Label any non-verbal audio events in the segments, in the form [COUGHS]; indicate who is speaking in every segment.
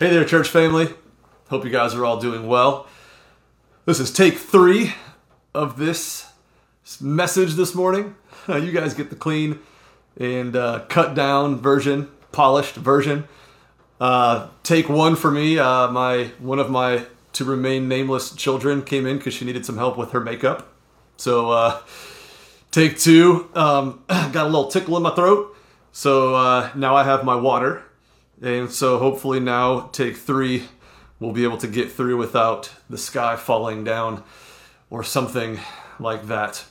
Speaker 1: Hey there, church family. Hope you guys are all doing well. This is take three of this message this morning. [LAUGHS] You guys get the clean and uh, cut down version, polished version. Uh, take one for me. Uh, my one of my to remain nameless children came in because she needed some help with her makeup. So uh, take two. Um, [CLEARS THROAT] got a little tickle in my throat. So uh, now I have my water and so hopefully now take three, we'll be able to get through without the sky falling down or something like that.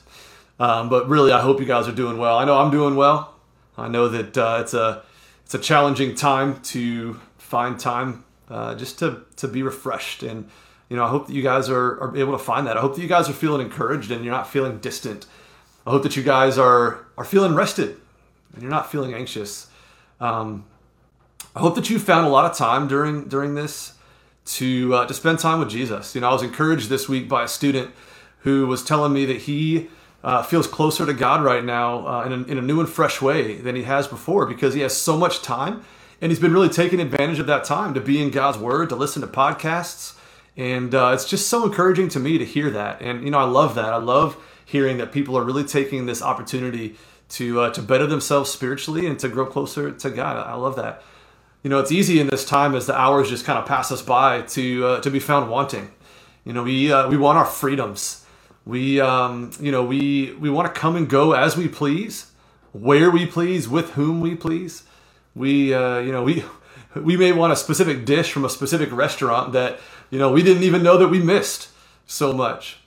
Speaker 1: Um, but really, I hope you guys are doing well. I know I'm doing well. I know that uh, it's a it's a challenging time to find time uh, just to to be refreshed and you know I hope that you guys are, are able to find that. I hope that you guys are feeling encouraged and you're not feeling distant. I hope that you guys are are feeling rested and you're not feeling anxious. Um, I hope that you found a lot of time during during this to uh, to spend time with Jesus. You know, I was encouraged this week by a student who was telling me that he uh, feels closer to God right now uh, in, a, in a new and fresh way than he has before because he has so much time and he's been really taking advantage of that time to be in God's Word, to listen to podcasts, and uh, it's just so encouraging to me to hear that. And you know, I love that. I love hearing that people are really taking this opportunity to uh, to better themselves spiritually and to grow closer to God. I love that you know, it's easy in this time as the hours just kind of pass us by to uh, to be found wanting. You know, we uh, we want our freedoms. We um, you know we we want to come and go as we please, where we please, with whom we please. We uh, you know we [LAUGHS] we may want a specific dish from a specific restaurant that you know we didn't even know that we missed so much.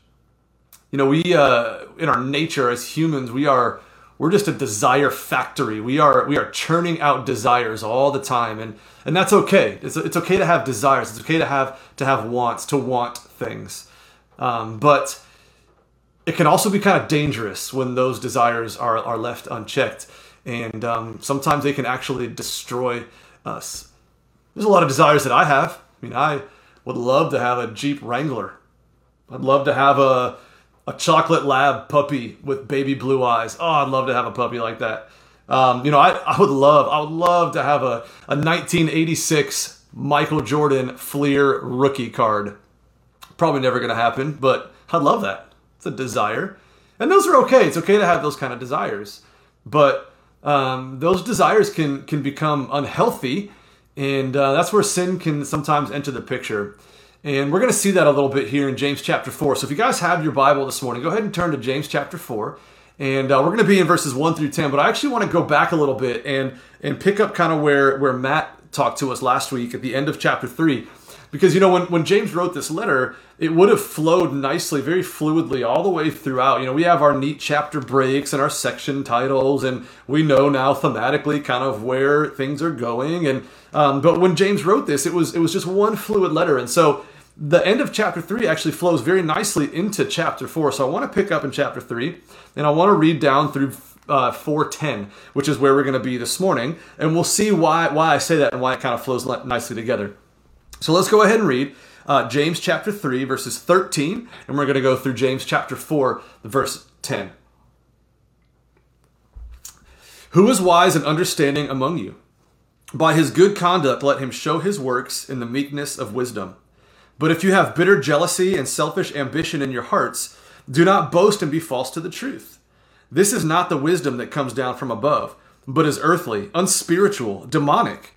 Speaker 1: You know, we uh, in our nature as humans, we are we're just a desire factory. We are we are churning out desires all the time, and and that's okay. It's it's okay to have desires. It's okay to have to have wants, to want things, um, but it can also be kind of dangerous when those desires are are left unchecked, and um, sometimes they can actually destroy us. There's a lot of desires that I have. I mean, I would love to have a Jeep Wrangler. I'd love to have a a chocolate lab puppy with baby blue eyes. Oh, I'd love to have a puppy like that. Um, you know, I, I would love, I would love to have a, a 1986 Michael Jordan Fleer rookie card. Probably never going to happen, but I'd love that. It's a desire. And those are okay. It's okay to have those kind of desires. But um, those desires can, can become unhealthy, and uh, that's where sin can sometimes enter the picture. And we're going to see that a little bit here in James chapter 4. So if you guys have your Bible this morning, go ahead and turn to James chapter 4. And uh, we're going to be in verses 1 through 10. But I actually want to go back a little bit and, and pick up kind of where, where Matt talked to us last week at the end of chapter 3. Because, you know, when, when James wrote this letter, it would have flowed nicely, very fluidly all the way throughout. You know, we have our neat chapter breaks and our section titles, and we know now thematically kind of where things are going. And um, but when James wrote this, it was it was just one fluid letter, and so the end of chapter 3 actually flows very nicely into chapter 4. So I want to pick up in chapter 3 and I want to read down through uh, 410, which is where we're going to be this morning. And we'll see why, why I say that and why it kind of flows nicely together. So let's go ahead and read uh, James chapter 3, verses 13, and we're going to go through James chapter 4, verse 10. Who is wise and understanding among you? By his good conduct, let him show his works in the meekness of wisdom. But if you have bitter jealousy and selfish ambition in your hearts, do not boast and be false to the truth. This is not the wisdom that comes down from above, but is earthly, unspiritual, demonic.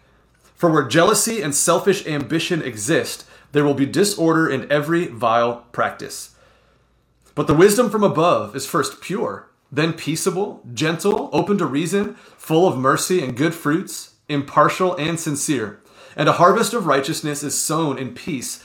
Speaker 1: For where jealousy and selfish ambition exist, there will be disorder in every vile practice. But the wisdom from above is first pure, then peaceable, gentle, open to reason, full of mercy and good fruits, impartial and sincere. And a harvest of righteousness is sown in peace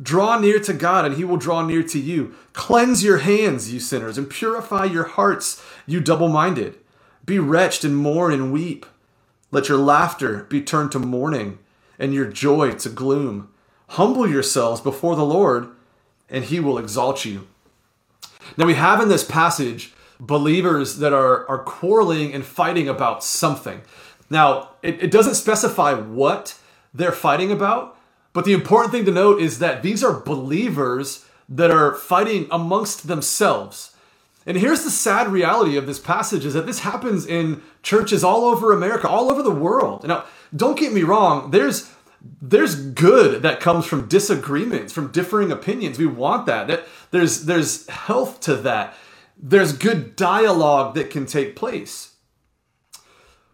Speaker 1: Draw near to God, and he will draw near to you. Cleanse your hands, you sinners, and purify your hearts, you double minded. Be wretched and mourn and weep. Let your laughter be turned to mourning, and your joy to gloom. Humble yourselves before the Lord, and he will exalt you. Now, we have in this passage believers that are, are quarreling and fighting about something. Now, it, it doesn't specify what they're fighting about, but the important thing to note is that these are believers that are fighting amongst themselves. And here's the sad reality of this passage is that this happens in churches all over America, all over the world. Now, don't get me wrong, there's there's good that comes from disagreements, from differing opinions. We want that. That there's there's health to that there's good dialogue that can take place.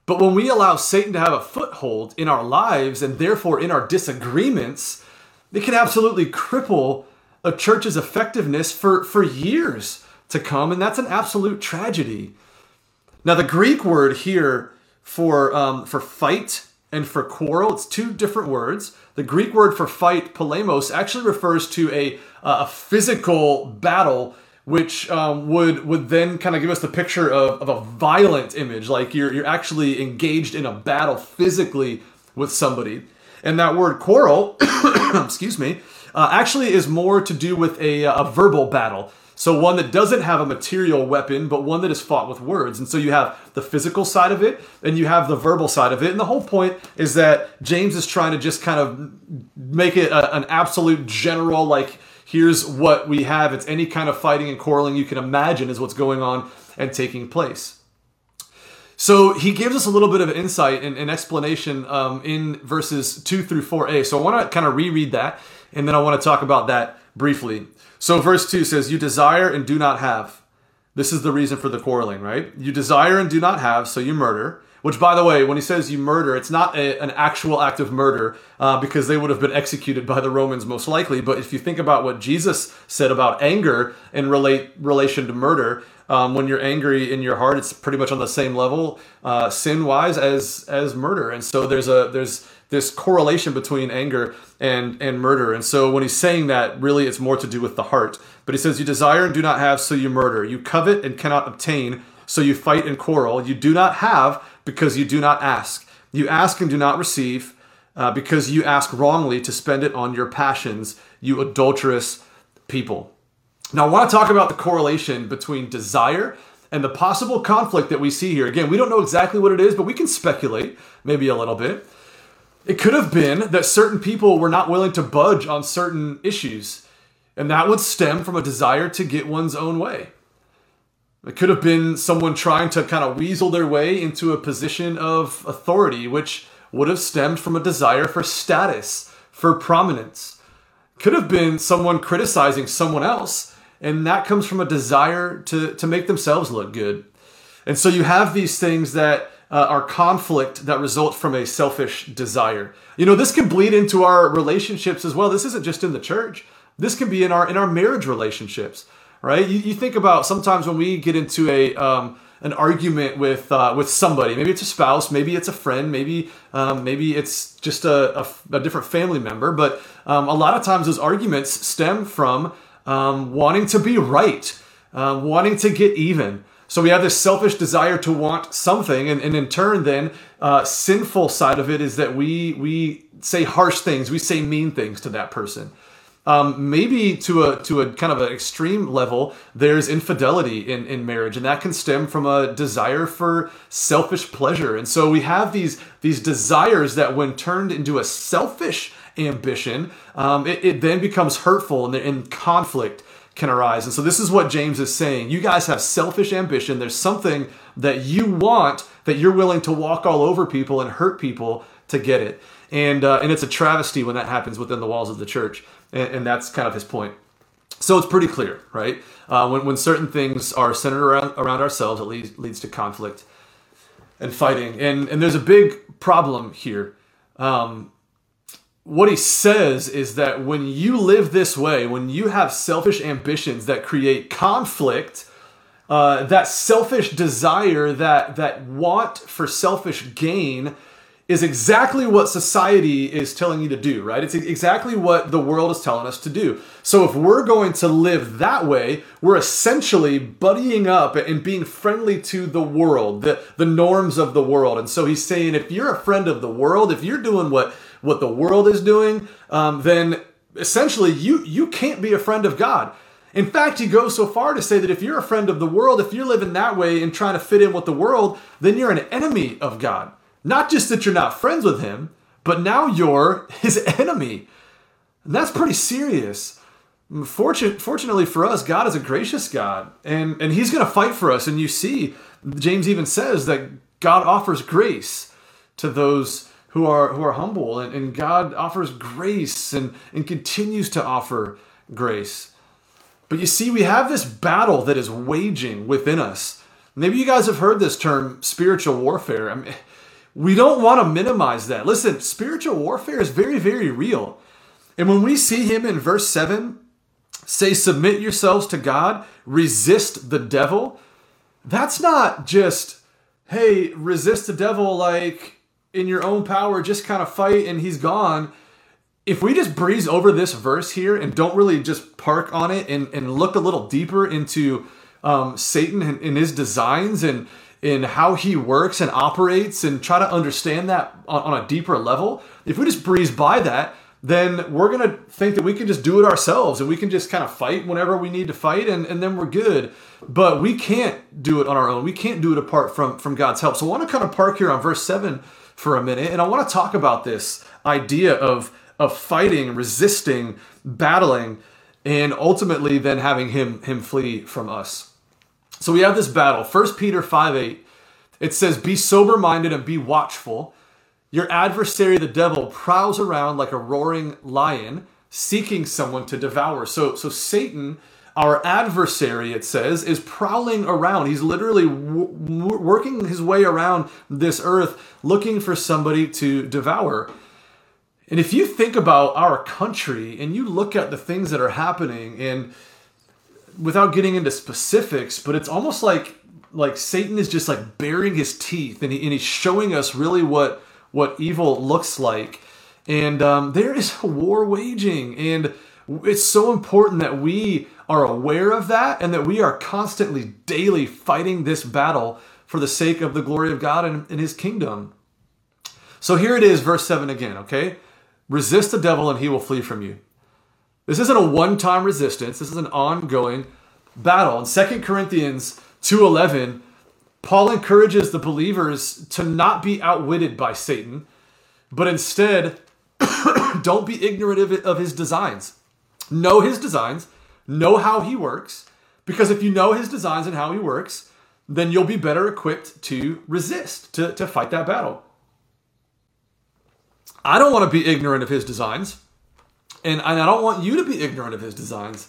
Speaker 1: But when we allow Satan to have a foothold in our lives and therefore in our disagreements, it can absolutely cripple a church's effectiveness for, for years to come, and that's an absolute tragedy. Now, the Greek word here for, um, for fight and for quarrel, it's two different words. The Greek word for fight, polemos, actually refers to a, a physical battle which um, would would then kind of give us the picture of, of a violent image, like you're you're actually engaged in a battle physically with somebody. And that word quarrel, [COUGHS] excuse me, uh, actually is more to do with a, a verbal battle. So one that doesn't have a material weapon, but one that is fought with words. And so you have the physical side of it, and you have the verbal side of it. And the whole point is that James is trying to just kind of make it a, an absolute general, like here's what we have. It's any kind of fighting and quarreling you can imagine is what's going on and taking place. So he gives us a little bit of insight and, and explanation um, in verses 2 through 4a. So I want to kind of reread that, and then I want to talk about that briefly. So verse 2 says, You desire and do not have. This is the reason for the quarreling, right? You desire and do not have, so you murder. Which, by the way, when he says you murder, it's not a, an actual act of murder uh, because they would have been executed by the Romans most likely. But if you think about what Jesus said about anger in relate relation to murder, um, when you're angry in your heart, it's pretty much on the same level, uh, sin wise, as as murder. And so there's a there's this correlation between anger and and murder. And so when he's saying that, really, it's more to do with the heart. But he says, "You desire and do not have, so you murder. You covet and cannot obtain." So you fight and quarrel. You do not have because you do not ask. You ask and do not receive uh, because you ask wrongly to spend it on your passions, you adulterous people. Now, I want to talk about the correlation between desire and the possible conflict that we see here. Again, we don't know exactly what it is, but we can speculate maybe a little bit. It could have been that certain people were not willing to budge on certain issues, and that would stem from a desire to get one's own way. It could have been someone trying to kind of weasel their way into a position of authority, which would have stemmed from a desire for status, for prominence. Could have been someone criticizing someone else, and that comes from a desire to, to make themselves look good. And so you have these things that uh, are conflict that result from a selfish desire. You know, this can bleed into our relationships as well. This isn't just in the church. This can be in our in our marriage relationships right? You, you think about sometimes when we get into a um, an argument with uh, with somebody, maybe it's a spouse, maybe it's a friend, maybe um, maybe it's just a, a, a, different family member, but um, a lot of times those arguments stem from um, wanting to be right, uh, wanting to get even. So we have this selfish desire to want something, and, and in turn, then uh, sinful side of it is that we we say harsh things, we say mean things to that person. Um, maybe to a to a kind of an extreme level, there's infidelity in, in marriage, and that can stem from a desire for selfish pleasure. And so we have these these desires that, when turned into a selfish ambition, um, it, it, then becomes hurtful, and, and conflict can arise. And so this is what James is saying. You guys have selfish ambition. There's something that you want that you're willing to walk all over people and hurt people to get it. And uh, and it's a travesty when that happens within the walls of the church and, and that's kind of his point. So it's pretty clear, right? Uh, when, when certain things are centered around, around ourselves, it leads, leads to conflict and fighting. And, and there's a big problem here. Um, what he says is that when you live this way, when you have selfish ambitions that create conflict, uh, that selfish desire, that that want for selfish gain, is exactly what society is telling you to do, right? It's exactly what the world is telling us to do. So if we're going to live that way, we're essentially buddying up and being friendly to the world, the, the norms of the world. And so he's saying if you're a friend of the world, if you're doing what, what the world is doing, um, then essentially you, you can't be a friend of God. In fact, he goes so far to say that if you're a friend of the world, if you're living that way and trying to fit in with the world, then you're an enemy of God. Not just that you're not friends with him, but now you're [LAUGHS] his enemy. And that's pretty serious. Fortun- fortunately for us, God is a gracious God, and, and he's going to fight for us. And you see, James even says that God offers grace to those who are who are humble, and, and God offers grace and, and continues to offer grace. But you see, we have this battle that is waging within us. Maybe you guys have heard this term spiritual warfare. I mean, we don't want to minimize that. Listen, spiritual warfare is very, very real. And when we see him in verse 7 say, Submit yourselves to God, resist the devil, that's not just, hey, resist the devil like in your own power, just kind of fight and he's gone. If we just breeze over this verse here and don't really just park on it and, and look a little deeper into um, Satan and, and his designs and in how he works and operates and try to understand that on, on a deeper level, if we just breeze by that, then we're going to think that we can just do it ourselves and we can just kind of fight whenever we need to fight and, and then we're good. But we can't do it on our own. We can't do it apart from, from God's help. So I want to kind of park here on verse 7 for a minute and I want to talk about this idea of, of fighting, resisting, battling, and ultimately then having him, him flee from us. So we have this battle. 1 Peter 5 8, it says, Be sober minded and be watchful. Your adversary, the devil, prowls around like a roaring lion, seeking someone to devour. So, so Satan, our adversary, it says, is prowling around. He's literally w- working his way around this earth, looking for somebody to devour. And if you think about our country and you look at the things that are happening and without getting into specifics, but it's almost like like Satan is just like baring his teeth and, he, and he's showing us really what what evil looks like. And um, there is a war waging, and it's so important that we are aware of that and that we are constantly, daily fighting this battle for the sake of the glory of God and, and His kingdom. So here it is, verse 7 again, okay? Resist the devil and he will flee from you. This isn't a one-time resistance. This is an ongoing battle. In 2 Corinthians 2:11, Paul encourages the believers to not be outwitted by Satan, but instead [COUGHS] don't be ignorant of, of his designs. Know his designs, know how he works, because if you know his designs and how he works, then you'll be better equipped to resist, to, to fight that battle. I don't want to be ignorant of his designs. And I don't want you to be ignorant of his designs.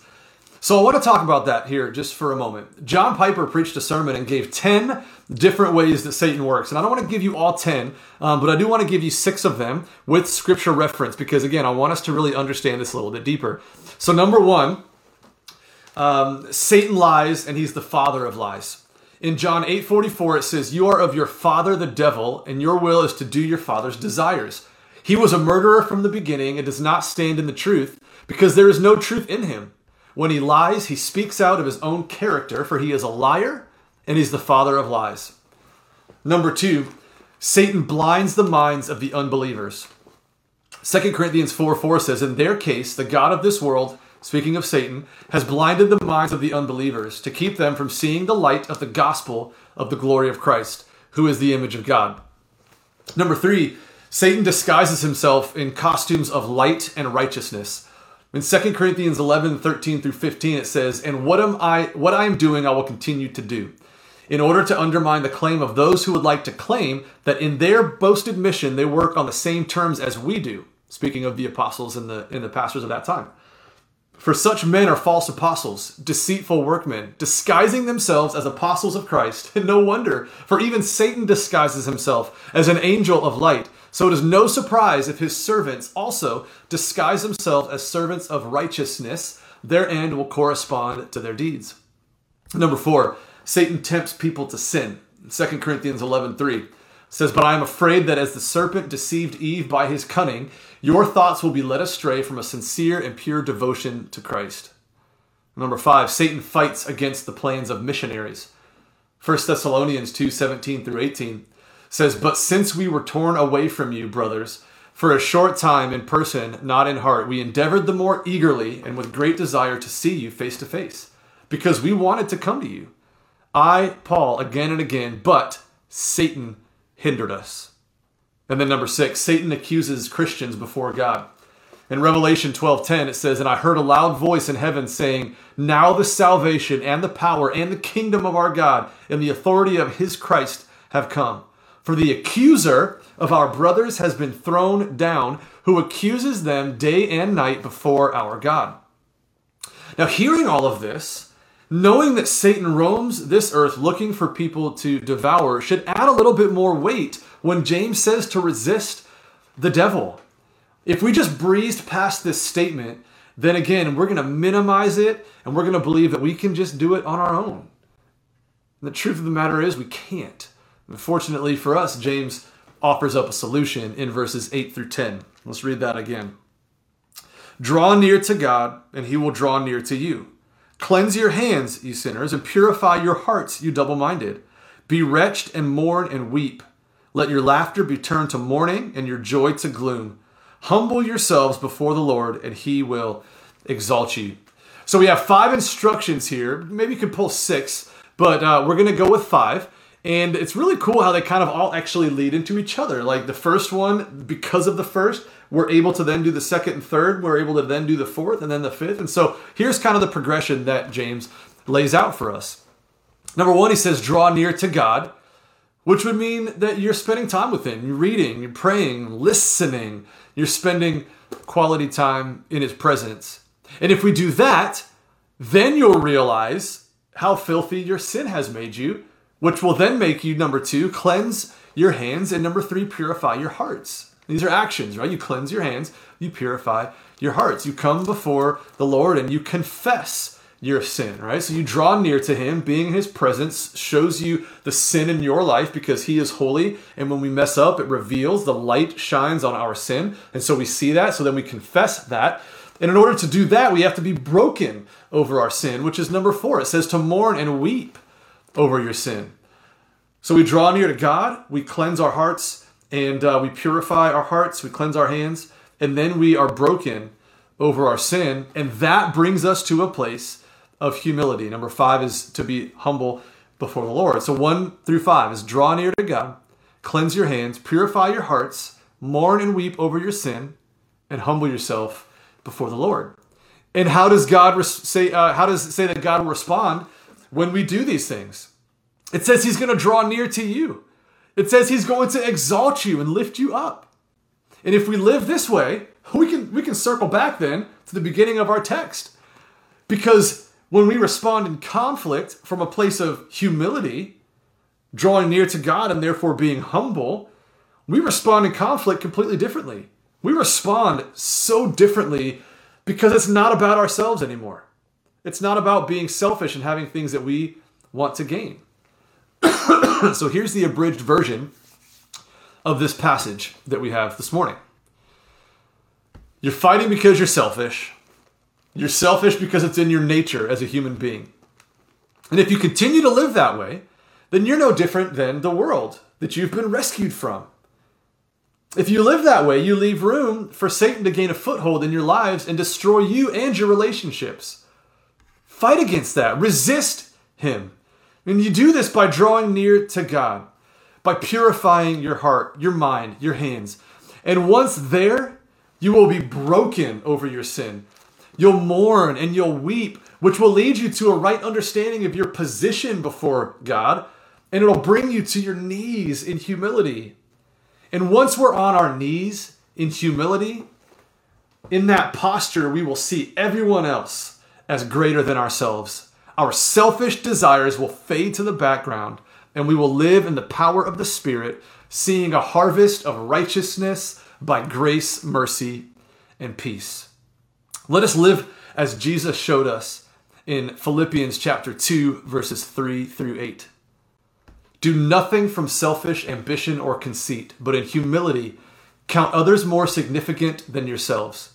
Speaker 1: So I want to talk about that here just for a moment. John Piper preached a sermon and gave 10 different ways that Satan works. And I don't want to give you all 10, um, but I do want to give you six of them with scripture reference because, again, I want us to really understand this a little bit deeper. So, number one, um, Satan lies and he's the father of lies. In John 8 44, it says, You are of your father the devil, and your will is to do your father's desires. He was a murderer from the beginning and does not stand in the truth because there is no truth in him. When he lies, he speaks out of his own character, for he is a liar and he's the father of lies. Number two, Satan blinds the minds of the unbelievers. 2 Corinthians 4 4 says, In their case, the God of this world, speaking of Satan, has blinded the minds of the unbelievers to keep them from seeing the light of the gospel of the glory of Christ, who is the image of God. Number three, Satan disguises himself in costumes of light and righteousness. In 2 Corinthians 11, 13 through 15, it says, And what am I what I am doing I will continue to do, in order to undermine the claim of those who would like to claim that in their boasted mission they work on the same terms as we do. Speaking of the apostles and the and the pastors of that time. For such men are false apostles, deceitful workmen, disguising themselves as apostles of Christ. And [LAUGHS] no wonder, for even Satan disguises himself as an angel of light. So it is no surprise if his servants also disguise themselves as servants of righteousness. Their end will correspond to their deeds. Number four, Satan tempts people to sin. 2 Corinthians 11:3 says, "But I am afraid that as the serpent deceived Eve by his cunning, your thoughts will be led astray from a sincere and pure devotion to Christ." Number 5, Satan fights against the plans of missionaries. 1 Thessalonians 2:17 through 18 says, "But since we were torn away from you, brothers, for a short time in person, not in heart, we endeavored the more eagerly and with great desire to see you face to face, because we wanted to come to you. I, Paul, again and again, but Satan hindered us. And then number six, Satan accuses Christians before God. In Revelation 12:10 it says, "And I heard a loud voice in heaven saying, Now the salvation and the power and the kingdom of our God and the authority of his Christ have come. For the accuser of our brothers has been thrown down, who accuses them day and night before our God." Now, hearing all of this, knowing that Satan roams this earth looking for people to devour should add a little bit more weight when James says to resist the devil. If we just breezed past this statement, then again, we're going to minimize it and we're going to believe that we can just do it on our own. And the truth of the matter is, we can't. Fortunately for us, James offers up a solution in verses 8 through 10. Let's read that again. Draw near to God, and he will draw near to you. Cleanse your hands, you sinners, and purify your hearts, you double minded. Be wretched and mourn and weep. Let your laughter be turned to mourning and your joy to gloom. Humble yourselves before the Lord, and he will exalt you. So we have five instructions here. Maybe you could pull six, but uh, we're going to go with five. And it's really cool how they kind of all actually lead into each other. Like the first one, because of the first, we're able to then do the second and third. We're able to then do the fourth and then the fifth. And so here's kind of the progression that James lays out for us. Number one, he says, draw near to God, which would mean that you're spending time with Him. You're reading, you're praying, listening, you're spending quality time in His presence. And if we do that, then you'll realize how filthy your sin has made you which will then make you, number two, cleanse your hands, and number three, purify your hearts. These are actions, right? You cleanse your hands, you purify your hearts. You come before the Lord and you confess your sin, right? So you draw near to Him, being in His presence shows you the sin in your life because He is holy. And when we mess up, it reveals the light shines on our sin. And so we see that, so then we confess that. And in order to do that, we have to be broken over our sin, which is number four. It says to mourn and weep over your sin. So we draw near to God, we cleanse our hearts, and uh, we purify our hearts, we cleanse our hands, and then we are broken over our sin, and that brings us to a place of humility. Number five is to be humble before the Lord. So one through five is draw near to God, cleanse your hands, purify your hearts, mourn and weep over your sin, and humble yourself before the Lord. And how does God say? Uh, how does it say that God will respond when we do these things? It says he's going to draw near to you. It says he's going to exalt you and lift you up. And if we live this way, we can we can circle back then to the beginning of our text. Because when we respond in conflict from a place of humility, drawing near to God and therefore being humble, we respond in conflict completely differently. We respond so differently because it's not about ourselves anymore. It's not about being selfish and having things that we want to gain. [COUGHS] so here's the abridged version of this passage that we have this morning. You're fighting because you're selfish. You're selfish because it's in your nature as a human being. And if you continue to live that way, then you're no different than the world that you've been rescued from. If you live that way, you leave room for Satan to gain a foothold in your lives and destroy you and your relationships. Fight against that. Resist him. And you do this by drawing near to God, by purifying your heart, your mind, your hands. And once there, you will be broken over your sin. You'll mourn and you'll weep, which will lead you to a right understanding of your position before God, and it'll bring you to your knees in humility. And once we're on our knees in humility, in that posture, we will see everyone else as greater than ourselves. Our selfish desires will fade to the background, and we will live in the power of the Spirit, seeing a harvest of righteousness by grace, mercy, and peace. Let us live as Jesus showed us in Philippians chapter 2, verses 3 through 8. Do nothing from selfish ambition or conceit, but in humility count others more significant than yourselves.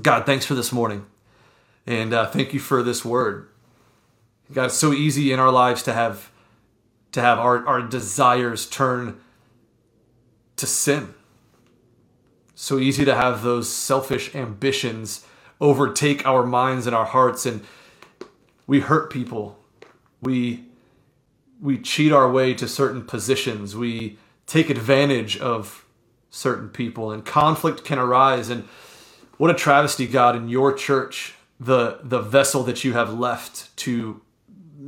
Speaker 1: God, thanks for this morning. And uh, thank you for this word. God, it's so easy in our lives to have to have our, our desires turn to sin. So easy to have those selfish ambitions overtake our minds and our hearts and we hurt people we we cheat our way to certain positions we take advantage of certain people and conflict can arise and what a travesty god in your church the the vessel that you have left to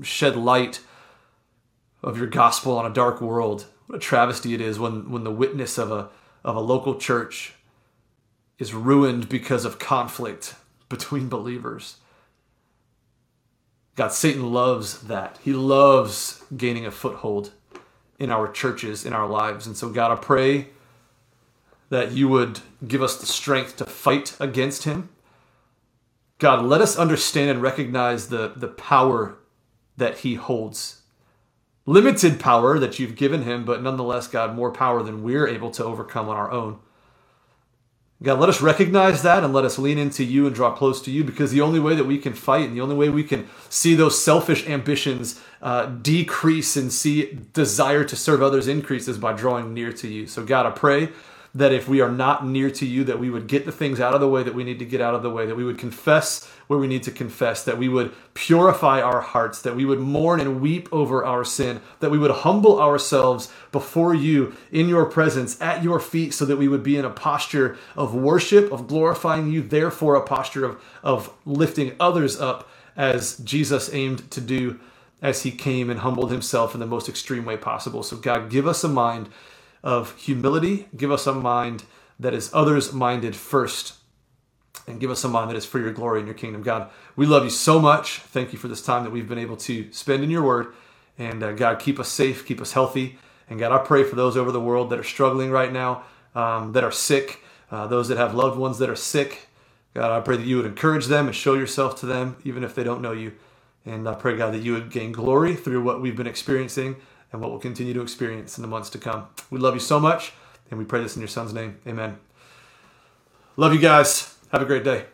Speaker 1: shed light of your gospel on a dark world what a travesty it is when when the witness of a of a local church is ruined because of conflict [LAUGHS] between believers God, Satan loves that. He loves gaining a foothold in our churches, in our lives. And so, God, I pray that you would give us the strength to fight against him. God, let us understand and recognize the, the power that he holds. Limited power that you've given him, but nonetheless, God, more power than we're able to overcome on our own. God, let us recognize that and let us lean into you and draw close to you because the only way that we can fight and the only way we can see those selfish ambitions uh, decrease and see desire to serve others increase is by drawing near to you. So, God, I pray that if we are not near to you, that we would get the things out of the way that we need to get out of the way, that we would confess where we need to confess, that we would purify our hearts, that we would mourn and weep over our sin, that we would humble ourselves before you in your presence at your feet, so that we would be in a posture of worship, of glorifying you, therefore, a posture of, of lifting others up as Jesus aimed to do as he came and humbled himself in the most extreme way possible. So, God, give us a mind of humility. Give us a mind that is others minded first. And give us a mind that is for your glory and your kingdom. God, we love you so much. Thank you for this time that we've been able to spend in your word. And uh, God, keep us safe, keep us healthy. And God, I pray for those over the world that are struggling right now, um, that are sick, uh, those that have loved ones that are sick. God, I pray that you would encourage them and show yourself to them, even if they don't know you. And I pray, God, that you would gain glory through what we've been experiencing and what we'll continue to experience in the months to come. We love you so much, and we pray this in your son's name. Amen. Love you guys. Have a great day.